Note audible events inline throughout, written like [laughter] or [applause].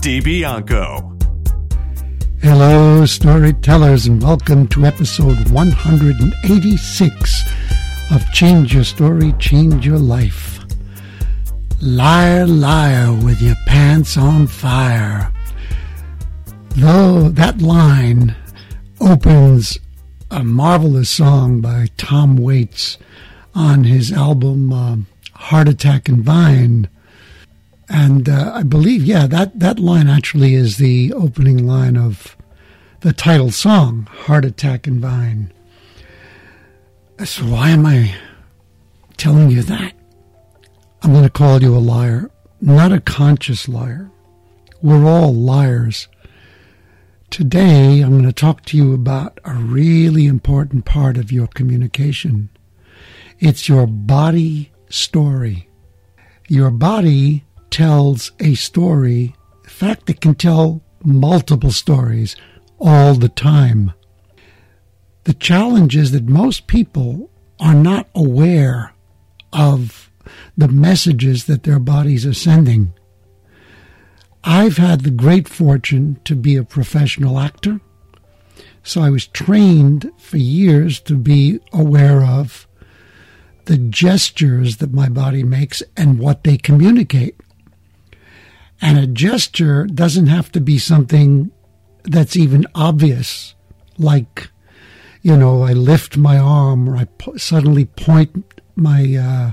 DiBianco. Hello, storytellers, and welcome to episode 186 of Change Your Story, Change Your Life. Liar, liar, with your pants on fire. Though that line opens a marvelous song by Tom Waits on his album uh, Heart Attack and Vine. And uh, I believe, yeah, that, that line actually is the opening line of the title song, Heart Attack and Vine. So why am I telling you that? I'm going to call you a liar, not a conscious liar. We're all liars. Today, I'm going to talk to you about a really important part of your communication. It's your body story. Your body tells a story. In fact, it can tell multiple stories all the time. The challenge is that most people are not aware of the messages that their bodies are sending. I've had the great fortune to be a professional actor, so I was trained for years to be aware of the gestures that my body makes and what they communicate. And a gesture doesn't have to be something that's even obvious, like, you know, I lift my arm or I po- suddenly point my uh,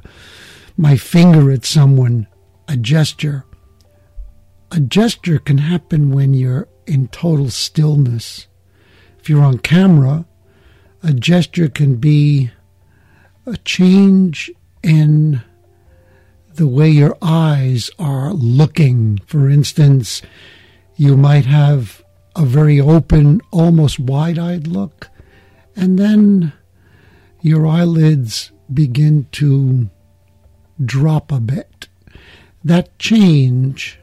my finger at someone. A gesture. A gesture can happen when you're in total stillness. If you're on camera, a gesture can be a change in the way your eyes are looking. For instance, you might have a very open, almost wide eyed look, and then your eyelids begin to drop a bit. That change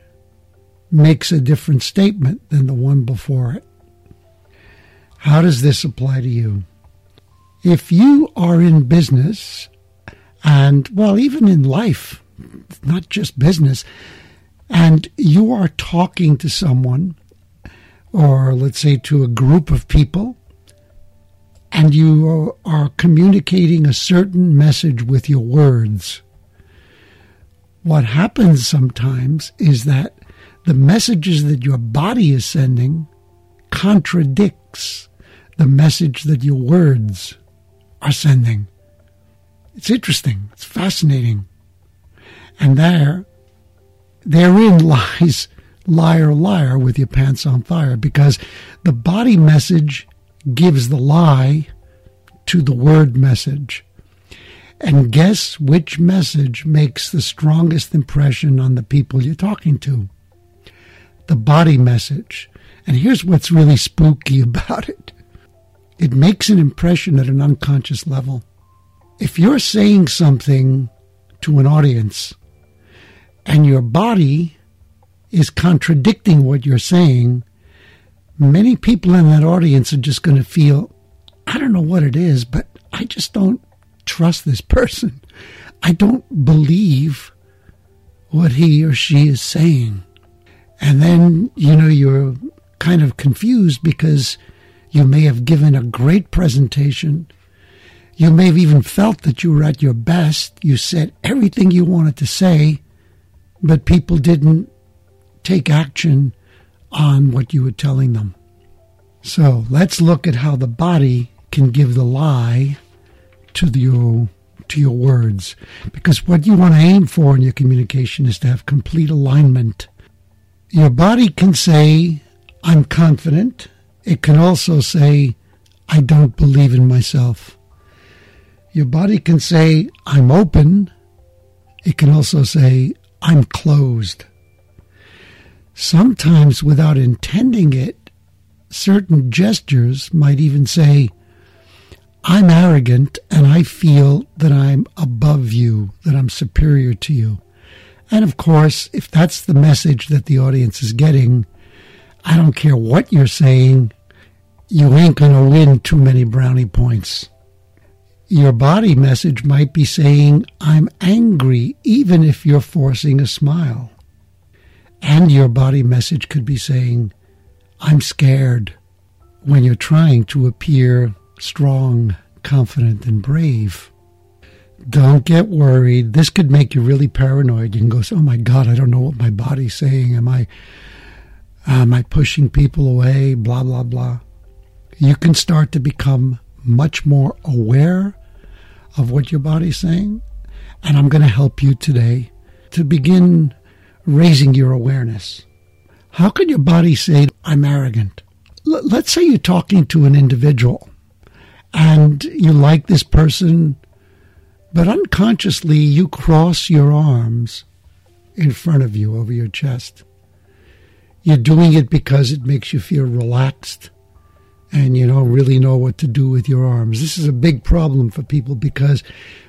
makes a different statement than the one before it. How does this apply to you? If you are in business, and well, even in life, not just business, and you are talking to someone, or let's say to a group of people, and you are communicating a certain message with your words, what happens sometimes is that the messages that your body is sending contradicts the message that your words are sending. It's interesting. It's fascinating. And there, therein lies liar, liar with your pants on fire because the body message gives the lie to the word message. And guess which message makes the strongest impression on the people you're talking to? The body message. And here's what's really spooky [laughs] about it it makes an impression at an unconscious level. If you're saying something to an audience and your body is contradicting what you're saying, many people in that audience are just going to feel, I don't know what it is, but I just don't trust this person. I don't believe what he or she is saying. And then, you know, you're kind of confused because you may have given a great presentation. You may have even felt that you were at your best. You said everything you wanted to say, but people didn't take action on what you were telling them. So let's look at how the body can give the lie to your to your words, because what you want to aim for in your communication is to have complete alignment. Your body can say, "I'm confident," It can also say, I don't believe in myself. Your body can say, I'm open. It can also say, I'm closed. Sometimes, without intending it, certain gestures might even say, I'm arrogant and I feel that I'm above you, that I'm superior to you. And of course, if that's the message that the audience is getting, I don't care what you're saying, you ain't going to win too many brownie points. Your body message might be saying, I'm angry, even if you're forcing a smile. And your body message could be saying, I'm scared, when you're trying to appear strong, confident, and brave. Don't get worried. This could make you really paranoid. You can go, "Oh my God, I don't know what my body's saying. Am I, am I pushing people away?" Blah blah blah. You can start to become much more aware of what your body's saying, and I'm going to help you today to begin raising your awareness. How can your body say, "I'm arrogant"? L- let's say you're talking to an individual, and you like this person but unconsciously, you cross your arms in front of you over your chest. You're doing it because it makes you feel relaxed and you don't really know what to do with your arms. This is a big problem for people because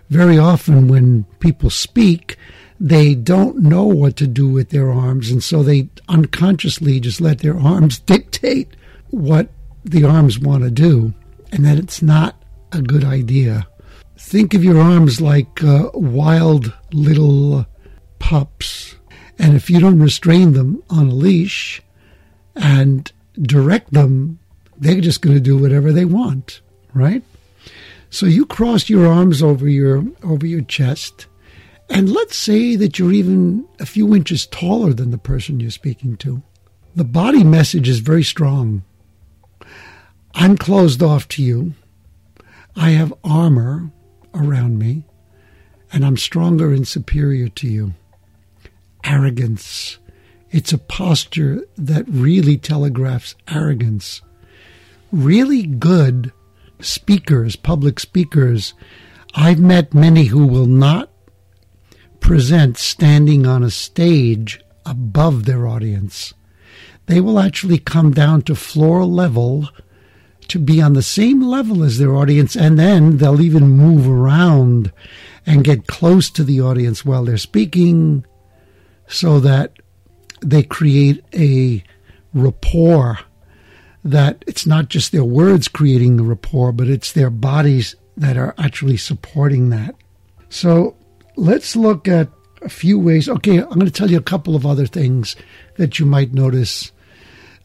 very often when people speak, they don't know what to do with their arms, and so they unconsciously just let their [laughs] arms dictate what the arms want to do, and that it's not a good idea. Think of your arms like uh, wild little pups. And if you don't restrain them on a leash and direct them, they're just going to do whatever they want, right? So you cross your arms over your over your chest, and let's say that you're even a few inches taller than the person you're speaking to. The body message is very strong. I'm closed off to you. I have armor around me, and I'm stronger and superior to you. Arrogance. It's a posture that really telegraphs arrogance. Really good speakers, public speakers, I've met many who will not present standing on a stage above their audience. They will actually come down to floor level to be on the same level as their audience, and then they'll even move around and get close to the audience while they're speaking so that they create a rapport that it's not just their words creating the rapport, but it's their bodies that are actually supporting that. So let's look at a few ways. Okay, I'm going to tell you a couple of other things that you might notice.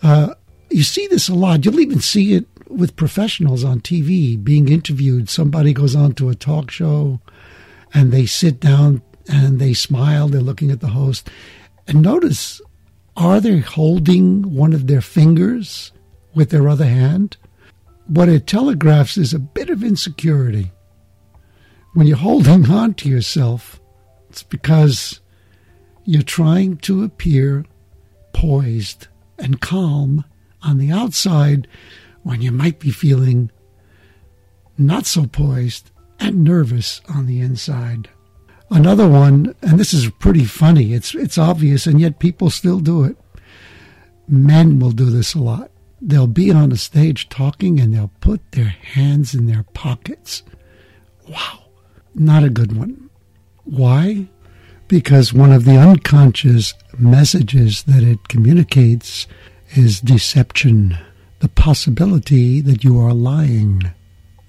Uh, you see this a lot. You'll even see it with professionals on TV being interviewed. Somebody goes on to a talk show and they sit down and they smile. They're looking at the host. And notice, are they holding one of their fingers with their other hand? What it telegraphs is a bit of insecurity. When you're holding [laughs] on to yourself, it's because you're trying to appear poised and calm on the outside when you might be feeling not so poised and nervous on the inside. Another one, and this is pretty funny, it's, it's obvious, and yet people still do it. Men will do this a lot. They'll be on a stage talking and they'll put their hands in their pockets. Wow, not a good one. Why? Because one of the unconscious messages that it communicates is deception the possibility that you are lying,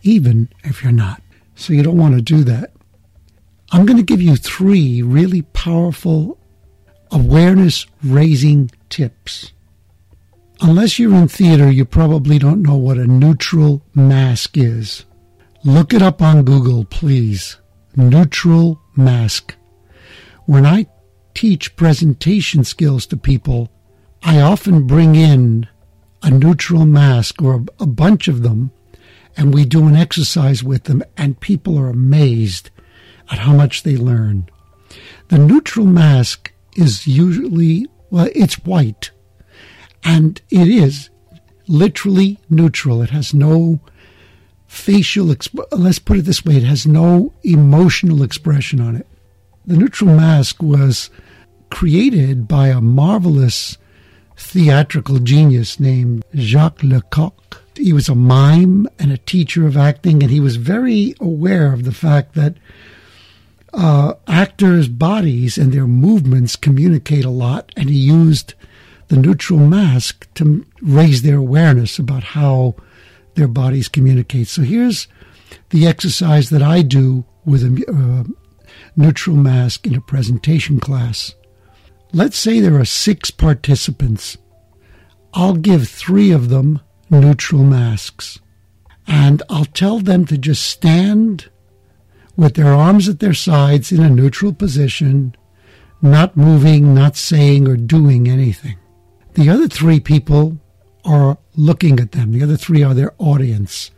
even if you're not. So you don't want to do that. I'm going to give you three really powerful awareness raising tips. Unless you're in theater, you probably don't know what a neutral mask is. Look it up on Google, please. Neutral mask. When I teach presentation skills to people, I often bring in a neutral mask or a, bunch of them, and we do an exercise with them, and people are amazed at how much they learn. The neutral mask is usually, well, it's white, and it is literally neutral. It has no facial, exp- let's put it this way, it has no emotional expression on it. The neutral mask was created by a marvelous theatrical genius named Jacques Lecoq. He was a mime and a teacher of acting, and he was very aware of the fact that uh, actors' bodies and their movements communicate a lot, and he used the neutral mask to raise their awareness about how their bodies communicate. So here's the exercise that I do with a uh, neutral mask in a presentation class. Let's say there are six participants. I'll give three of them neutral masks. And I'll tell them to just stand with their arms at their sides in a neutral position, not moving, not saying or doing anything. The other three people are looking at them. The other three are their audience.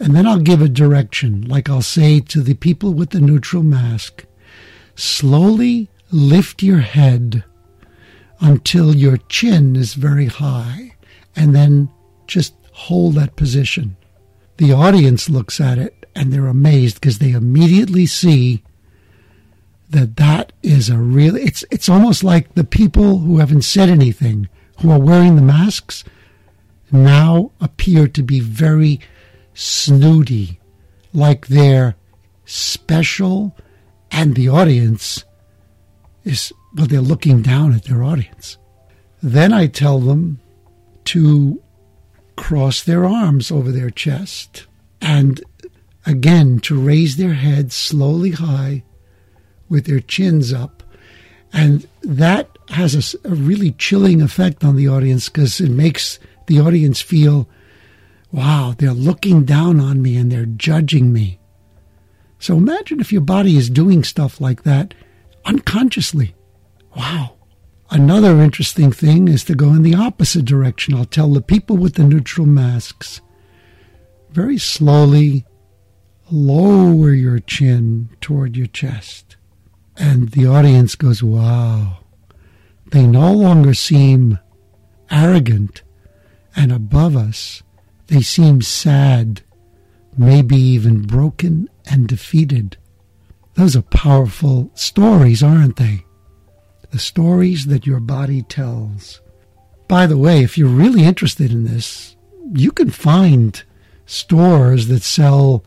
And then I'll give a direction, like I'll say to the people with the neutral mask, slowly lift your head until your chin is very high, and then just hold that position. The audience looks at it and they're amazed because they immediately see that that is a real it's it's almost like the people who haven't said anything who are wearing the masks now appear to be very snooty like they're special and the audience is well they're looking down at their audience then i tell them to cross their arms over their chest and again to raise their heads slowly high with their chins up. And that has a, a really chilling effect on the audience because it makes the audience feel, wow, they're looking down on me and they're judging me. So imagine if your body is doing stuff like that unconsciously. Wow. Another interesting thing is to go in the opposite direction. I'll tell the people with the neutral masks very slowly lower your chin toward your chest. And the audience goes, wow. They no longer seem arrogant and above us. They seem sad, maybe even broken and defeated. Those are powerful stories, aren't they? The stories that your body tells. By the way, if you're really interested in this, you can find stores that sell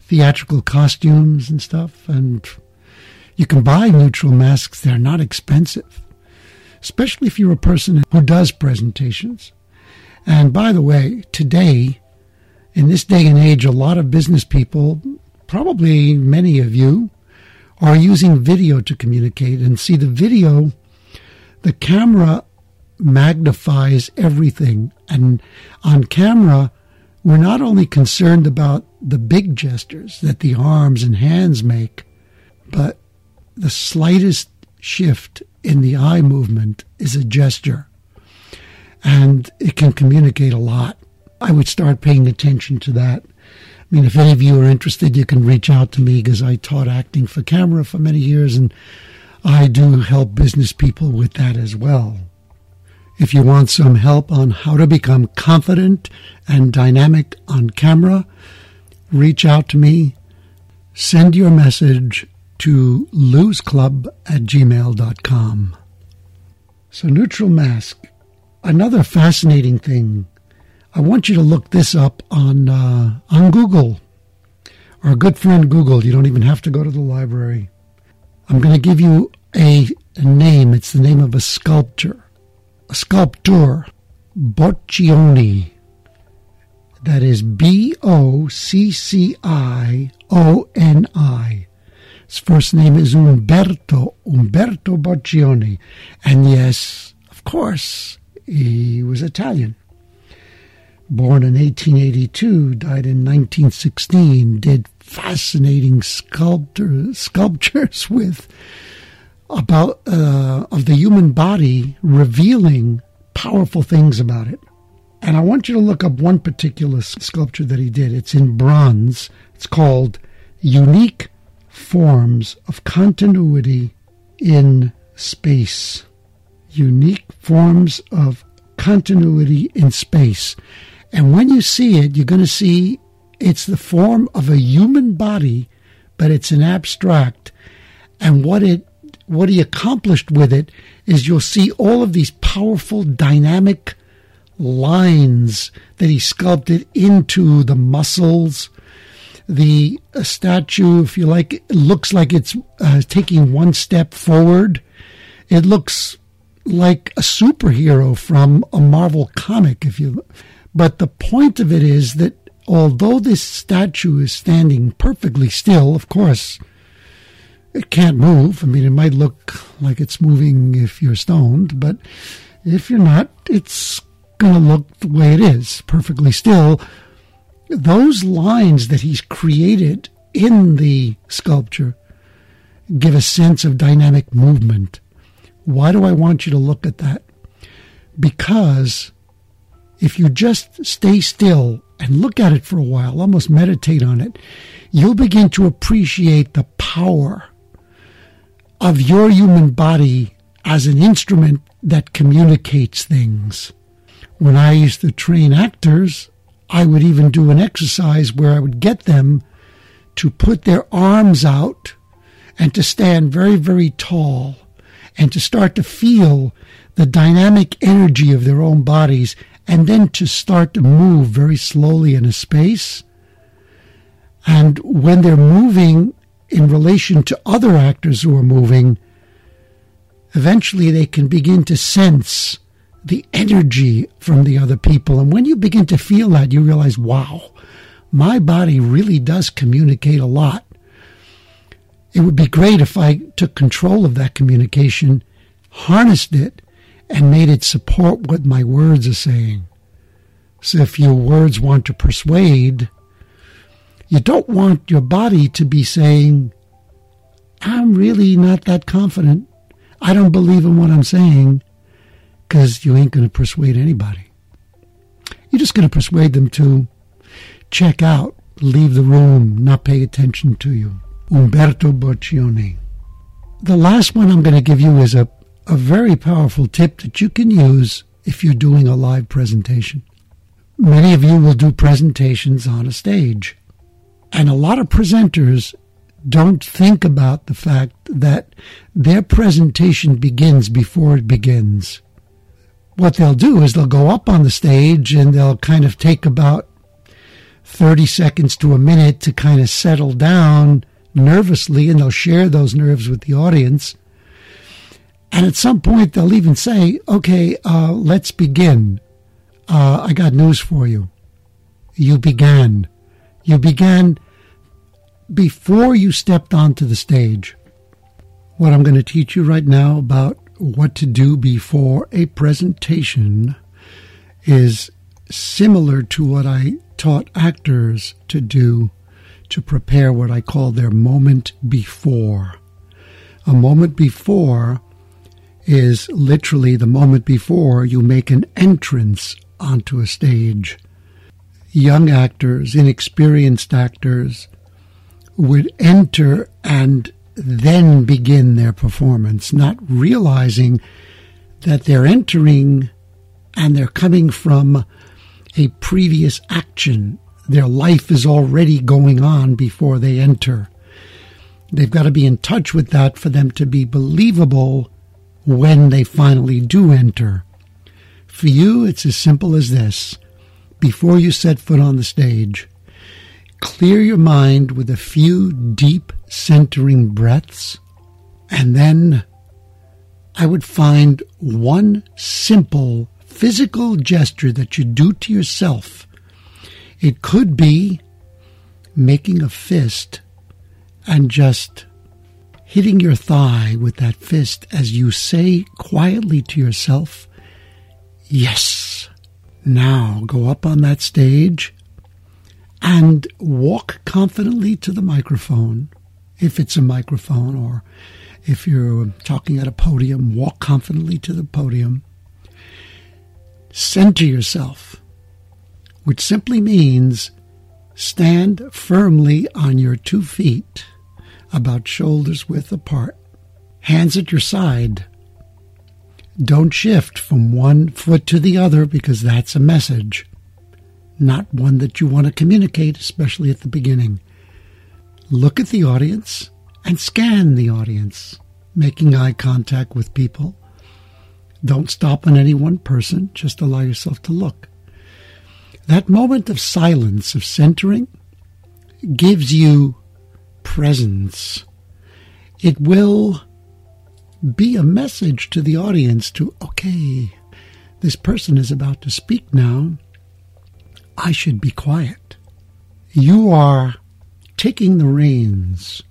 theatrical costumes and stuff, and you can buy neutral masks. They're not expensive, especially if you're a person who does presentations. And by the way, today, in this day and age, a lot of business people, probably many of you, are using video to communicate. And see, the video, the camera magnifies everything. And on camera, we're not only concerned about the big gestures that the arms and hands make, but the slightest shift in the eye movement is a gesture. And it can communicate a lot. I would start paying attention to that. I mean, if any of you are interested, you can reach out to me because I taught acting for camera for many years and I do help business people with that as well. If you want some help on how to become confident and dynamic on camera, reach out to me. Send your message to loseclub at gmail.com. So, neutral mask. Another fascinating thing. I want you to look this up on uh, on Google. Our good friend Google. You don't even have to go to the library. I'm going to give you a, a name. It's the name of a sculptor a sculptor, Boccioni. That is B O C C I O N I. His first name is Umberto, Umberto Boccioni. And yes, of course, he was Italian. Born in 1882, died in 1916, did fascinating sculptor, sculptures [laughs] with about uh, of the human body revealing powerful things about it. And I want you to look up one particular sculpture that he did. It's in bronze. It's called Unique Forms of Continuity in Space. Unique Forms of Continuity in Space. And when you see it, you're going to see it's the form of a human body, but it's an abstract. And what it what he accomplished with it is you'll see all of these powerful dynamic lines that he sculpted into the muscles. The uh, statue, if you like, looks like it's uh, taking one step forward. It looks like a superhero from a Marvel comic, if you. But the point of it is that although this statue is standing perfectly still, of course, it can't move. I mean, it might look like it's moving if you're stoned, but if you're not, it's going to look the way it is, perfectly still. Those lines that he's created in the sculpture give a sense of dynamic movement. Why do I want you to look at that? Because if you just stay still and look at it for a while, almost meditate on it, you'll begin to appreciate the power of your human body as an instrument that communicates things. When I used to train actors, I would even do an exercise where I would get them to put their arms out and to stand very, very tall and to start to feel the dynamic energy of their own bodies and then to start to move very slowly in a space. And when they're moving in relation to other actors who are moving, eventually they can begin to sense the energy from the other people. And when you begin to feel that, you realize, wow, my body really does communicate a lot. It would be great if I took control of that communication, harnessed it, and made it support what my words are saying. So if your words want to persuade, you don't want your body to be saying, I'm really not that confident. I don't believe in what I'm saying because you ain't going to persuade anybody. You're just going to persuade them to check out, leave the room, not pay attention to you. Umberto Boccioni. The last one I'm going to give you is a a very powerful tip that you can use if you're doing a live presentation. Many of you will do presentations on a stage, and a lot of presenters don't think about the fact that their presentation begins before it begins. What they'll do is they'll go up on the stage and they'll kind of take about 30 seconds to a minute to kind of settle down nervously and they'll share those nerves with the audience and at some point, they'll even say, okay, uh, let's begin. Uh, I got news for you. You began. You began before you stepped onto the stage. What I'm going to teach you right now about what to do before a presentation is similar to what I taught actors to do to prepare what I call their moment before. A moment before is literally the moment before you make an entrance onto a stage. Young actors, inexperienced actors, would enter and then begin their performance, not realizing that they're entering and they're coming from a previous action. Their life is already going on before they enter. They've got to be in touch with that for them to be believable when they finally do enter. For you, it's as simple as this. Before you set foot on the stage, clear your mind with a few deep centering breaths, and then I would find one simple physical gesture that you do to yourself. It could be making a fist and just hitting your thigh with that fist as you say quietly to yourself, Yes. Now go up on that stage and walk confidently to the microphone, if it's a microphone, or if you're talking at a podium, walk confidently to the podium. Center yourself, which simply means stand firmly on your two feet about shoulders width apart, hands at your side. Don't shift from one foot to the other because that's a message, not one that you want to communicate, especially at the beginning. Look at the audience and scan the audience. making eye contact with people. Don't stop on any one person, just allow yourself to look. That moment of silence, of centering, gives you presence. It will be a message to the audience to, okay, this person is about to speak now. I should be quiet. You are taking the reins,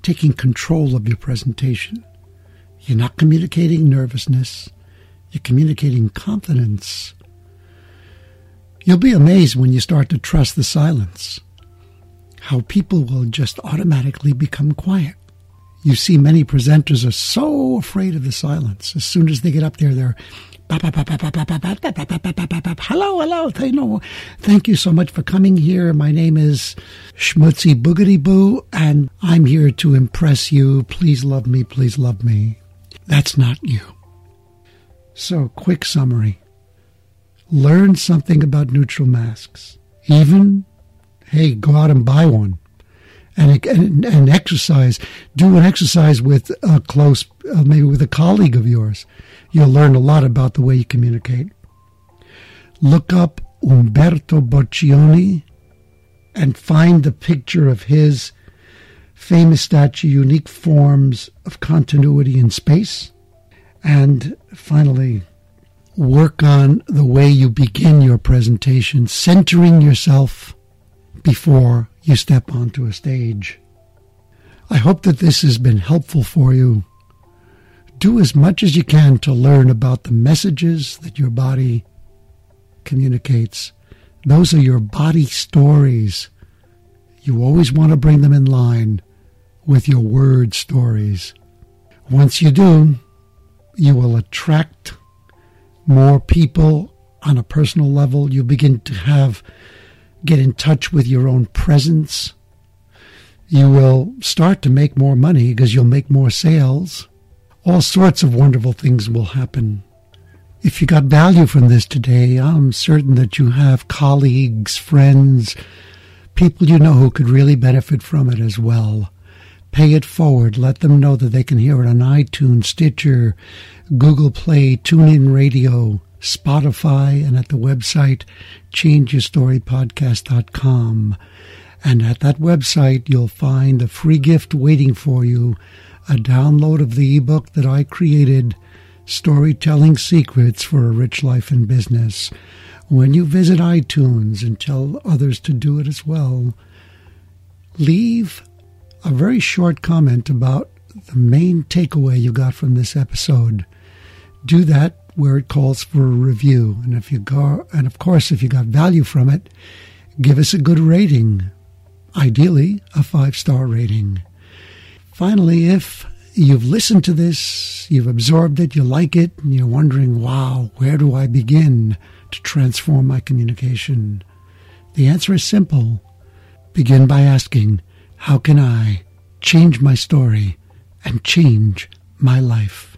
taking control of your presentation. You're not communicating nervousness, you're communicating confidence. You'll be amazed when you start to trust the silence, how people will just automatically become quiet. You see, many presenters are so afraid of the silence. As soon as they get up there, they're Hello, hello. know. thank you so much for coming here. My name is Schmutzy Boogity Boo, and I'm here to impress you. Please love me, please love me. That's not you. So, quick summary learn something about neutral masks. Even, hey, go out and buy one. And, and, and exercise. Do an exercise with a close, uh, maybe with a colleague of yours you'll learn a lot about the way you communicate. Look up Umberto Boccioni and find the picture of his famous statue, Unique Forms of Continuity in Space. And finally, work on the way you begin your presentation, centering yourself before you step onto a stage. I hope that this has been helpful for you do as much as you can to learn about the messages that your body communicates. Those are your body stories. You always want to bring them in line with your word stories. Once you do, you will attract more people on a personal level. You begin to have get in touch with your own presence. You will start to make more money because you'll make more sales all sorts of wonderful things will happen. If you got value from this today, I'm certain that you have colleagues, friends, people you know who could really benefit from it as well. Pay it forward. Let them know that they can hear it on iTunes, Stitcher, Google Play, TuneIn Radio, Spotify, and at the website changeyourstorypodcast.com. And at that website, you'll find a free gift waiting for you a download of the ebook that I created, Storytelling Secrets for a Rich Life in Business. When you visit iTunes and tell others to do it as well, leave a very short comment about the main takeaway you got from this episode. Do that where it calls for a review. And if you go, and of course, if you got value from it, give us a good rating. Ideally, a five star rating. Finally, if you've listened to this, you've absorbed it, you like it, and you're wondering, wow, where do I begin to transform my communication? The answer is simple. Begin by asking, how can I change my story and change my life?